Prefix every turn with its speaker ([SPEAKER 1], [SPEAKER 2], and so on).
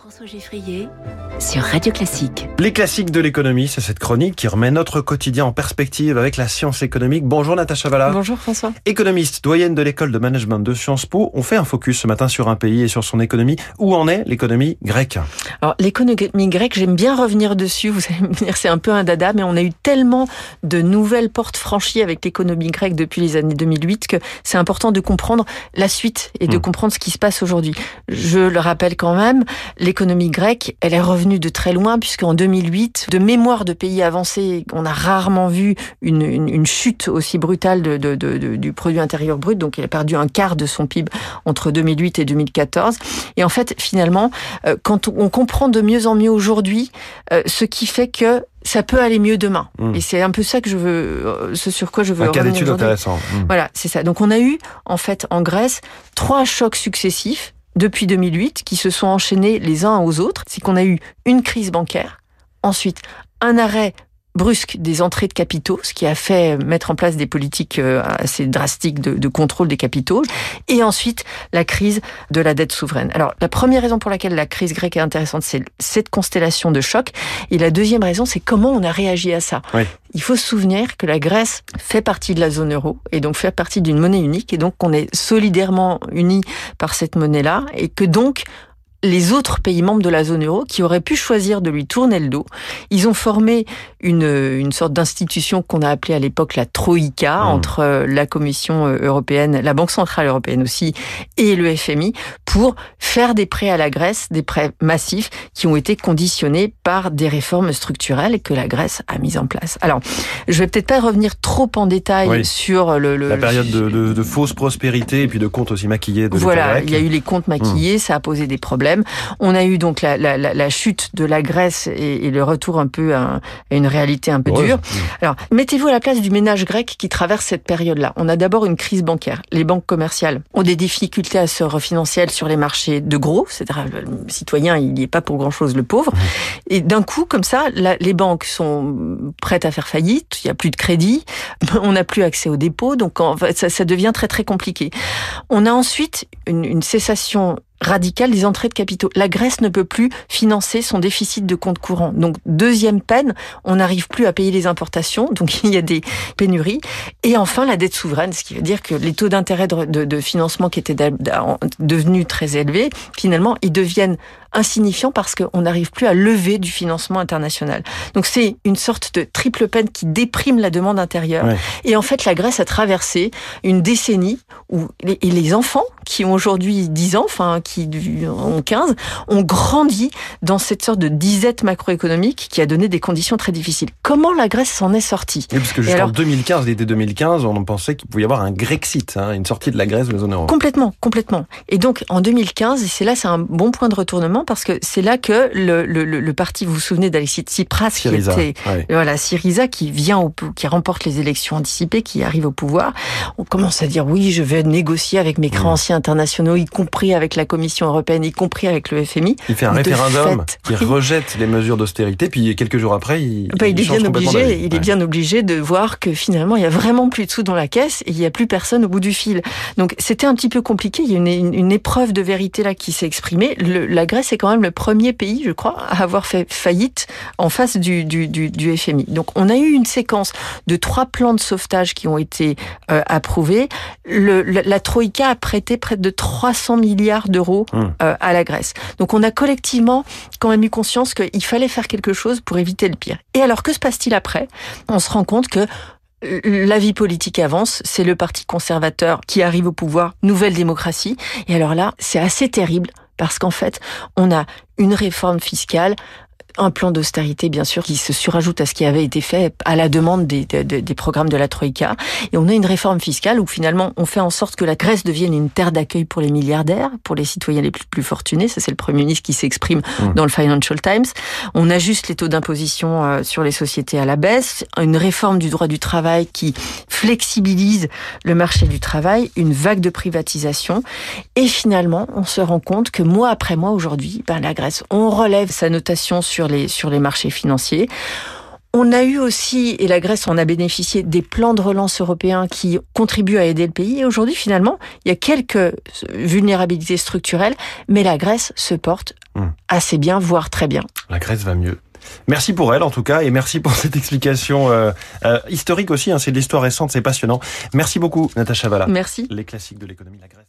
[SPEAKER 1] François Geffrier sur Radio Classique.
[SPEAKER 2] Les classiques de l'économie, c'est cette chronique qui remet notre quotidien en perspective avec la science économique. Bonjour Natacha Valla.
[SPEAKER 3] Bonjour François.
[SPEAKER 2] Économiste, doyenne de l'école de management de Sciences Po, on fait un focus ce matin sur un pays et sur son économie. Où en est l'économie grecque
[SPEAKER 3] Alors l'économie grecque, j'aime bien revenir dessus. Vous allez me dire c'est un peu un dada, mais on a eu tellement de nouvelles portes franchies avec l'économie grecque depuis les années 2008 que c'est important de comprendre la suite et de
[SPEAKER 2] Hmm.
[SPEAKER 3] comprendre ce qui se passe aujourd'hui. Je le rappelle quand même, l'économie grecque, elle est revenue de très loin puisqu'en 2008, de mémoire de pays avancés, on a rarement vu une, une- une chute aussi brutale de, de- de- du produit intérieur brut. Donc, elle a perdu un quart de son PIB entre 2008 et 2014. Et en fait, finalement, euh, quand on comprend de mieux en mieux aujourd'hui euh, ce qui fait que ça peut aller mieux demain.
[SPEAKER 2] Mm.
[SPEAKER 3] Et c'est un peu ça que je veux, euh, ce sur quoi je veux
[SPEAKER 2] Un cas
[SPEAKER 3] revenir
[SPEAKER 2] d'étude intéressant. Hmm.
[SPEAKER 3] Voilà, c'est ça. Donc on a eu en fait en Grèce trois chocs successifs depuis 2008 qui se sont enchaînés les uns aux autres. C'est qu'on a eu une crise bancaire, ensuite un arrêt brusque des entrées de capitaux, ce qui a fait mettre en place des politiques euh, assez drastiques de, de contrôle des capitaux, et ensuite la crise de la dette souveraine. Alors la première raison pour laquelle la crise grecque est intéressante, c'est cette constellation de chocs, et la deuxième raison, c'est comment on a réagi à ça.
[SPEAKER 2] Oui.
[SPEAKER 3] Il faut se souvenir que la Grèce fait partie de la zone euro et donc fait partie d'une monnaie unique et donc qu'on est solidairement unis par cette monnaie-là et que donc les autres pays membres de la zone euro qui auraient pu choisir de lui tourner le dos, ils ont formé une, une sorte d'institution qu'on a appelée à l'époque la Troïka
[SPEAKER 2] Mm.
[SPEAKER 3] entre euh, la Commission euh, européenne, la Banque centrale européenne aussi et le FMI pour faire des prêts à la Grèce, des prêts massifs qui ont été conditionnés par des réformes structurelles que la Grèce a mises en place. Alors, je vais peut-être pas revenir trop en détail
[SPEAKER 2] Oui.
[SPEAKER 3] sur le, le
[SPEAKER 2] La période de, de- de fausse prospérité et puis de comptes aussi maquillés de
[SPEAKER 3] voilà, il y a eu les comptes maquillés, ça a posé des problèmes. On a eu donc la, la, la, la chute de la Grèce et, et le retour un peu à, à une réalité un peu dure. Alors, mettez-vous à la place du ménage grec qui traverse cette période-là. On a d'abord une crise bancaire. Les banques commerciales ont des difficultés à se refinancer sur les marchés de gros, c'est-à-dire le citoyen, il n'y est pas pour grand-chose, le pauvre. Et d'un coup, comme ça, les banques sont prêtes à faire faillite, il n'y a plus de crédit, on n'a plus accès aux dépôts, donc en fait, ça, ça devient très très compliqué. On a ensuite une, une cessation radicale des entrées de capitaux. La Grèce ne peut plus financer son déficit de compte courant. Donc deuxième peine, on n'arrive plus à payer les importations, donc il y a des pénuries. Et enfin la dette souveraine, ce qui veut dire que les taux d'intérêt de, de- de financement qui étaient devenus très élevés, finalement ils deviennent insignifiants parce qu'on n'arrive plus à lever du financement international. Donc c'est une sorte de triple peine qui déprime la demande intérieure.
[SPEAKER 2] Ouais.
[SPEAKER 3] Et en fait, la Grèce a traversé une décennie où les, et les enfants qui ont aujourd'hui 10 ans, enfin qui ont 15, ont grandi dans cette sorte de disette macroéconomique qui a donné des conditions très difficiles. Comment la Grèce s'en est sortie
[SPEAKER 2] Oui, parce que jusqu'en
[SPEAKER 3] alors
[SPEAKER 2] 2015, l'été 2015, on pensait qu'il pouvait y avoir un Grexit, hein, une sortie de la Grèce de la zone euro.
[SPEAKER 3] Complètement, complètement. Et donc en 2015, et c'est là, c'est un bon point de retournement parce que c'est là que le, le, le, le parti, vous vous souvenez d'Alexis Tsipras,
[SPEAKER 2] Syriza.
[SPEAKER 3] qui était
[SPEAKER 2] ouais.
[SPEAKER 3] voilà Syriza qui vient au, qui remporte les élections anticipées, qui arrive au pouvoir. On commence à dire oui, je vais négocier avec mes créanciers internationaux, y compris avec la Commission européenne, y compris avec le FMI.
[SPEAKER 2] Il fait un référendum
[SPEAKER 3] fait,
[SPEAKER 2] qui rejette les mesures d'austérité, puis quelques jours après, il,
[SPEAKER 3] Bah, il, est
[SPEAKER 2] change
[SPEAKER 3] bien obligé, il
[SPEAKER 2] Ouais.
[SPEAKER 3] est bien obligé de voir que finalement il y a vraiment plus de sous dans la caisse et il y a plus personne au bout du fil. Donc c'était un petit peu compliqué. Il y a une, une, une épreuve de vérité là qui s'est exprimée. Le- la Grèce est quand même le premier pays, je crois, à avoir fait faillite en face du, du, du, du FMI. Donc on a eu une séquence de trois plans de sauvetage qui ont été euh, approuvés. Le, la, la Troïka a prêté près de 300 milliards d'euros
[SPEAKER 2] Hum.
[SPEAKER 3] euh, à la Grèce. Donc on a collectivement quand même eu conscience qu'il fallait faire quelque chose pour éviter le pire. Et alors que se passe-t-il après? On se rend compte que euh, la vie politique avance, c'est le parti conservateur qui arrive au pouvoir, nouvelle démocratie. Et alors là, c'est assez terrible parce qu'en fait, on a une réforme fiscale un plan d'austérité, bien sûr, qui se surajoute à ce qui avait été fait à la demande des, des, des programmes de la Troïka. Et on a une réforme fiscale où finalement on fait en sorte que la Grèce devienne une terre d'accueil pour les milliardaires, pour les citoyens les plus, plus fortunés. Ça, c'est le Premier ministre qui s'exprime
[SPEAKER 2] Mmh.
[SPEAKER 3] dans le Financial Times. On ajuste les taux d'imposition euh, sur les sociétés à la baisse. Une réforme du droit du travail qui flexibilise le marché du travail. Une vague de privatisation. Et finalement, on se rend compte que mois après mois aujourd'hui, ben, la Grèce, on relève sa notation sur les, sur les marchés financiers. On a eu aussi, et la Grèce en a bénéficié, des plans de relance européens qui contribuent à aider le pays. Et aujourd'hui, finalement, il y a quelques vulnérabilités structurelles, mais la Grèce se porte mmh. assez bien, voire très bien.
[SPEAKER 2] La Grèce va mieux. Merci pour elle en tout cas et merci pour cette explication euh, euh, historique aussi. Hein, c'est de l'histoire récente, c'est passionnant. Merci beaucoup Natacha Valla.
[SPEAKER 3] Merci.
[SPEAKER 2] Les classiques de l'économie, la Grèce.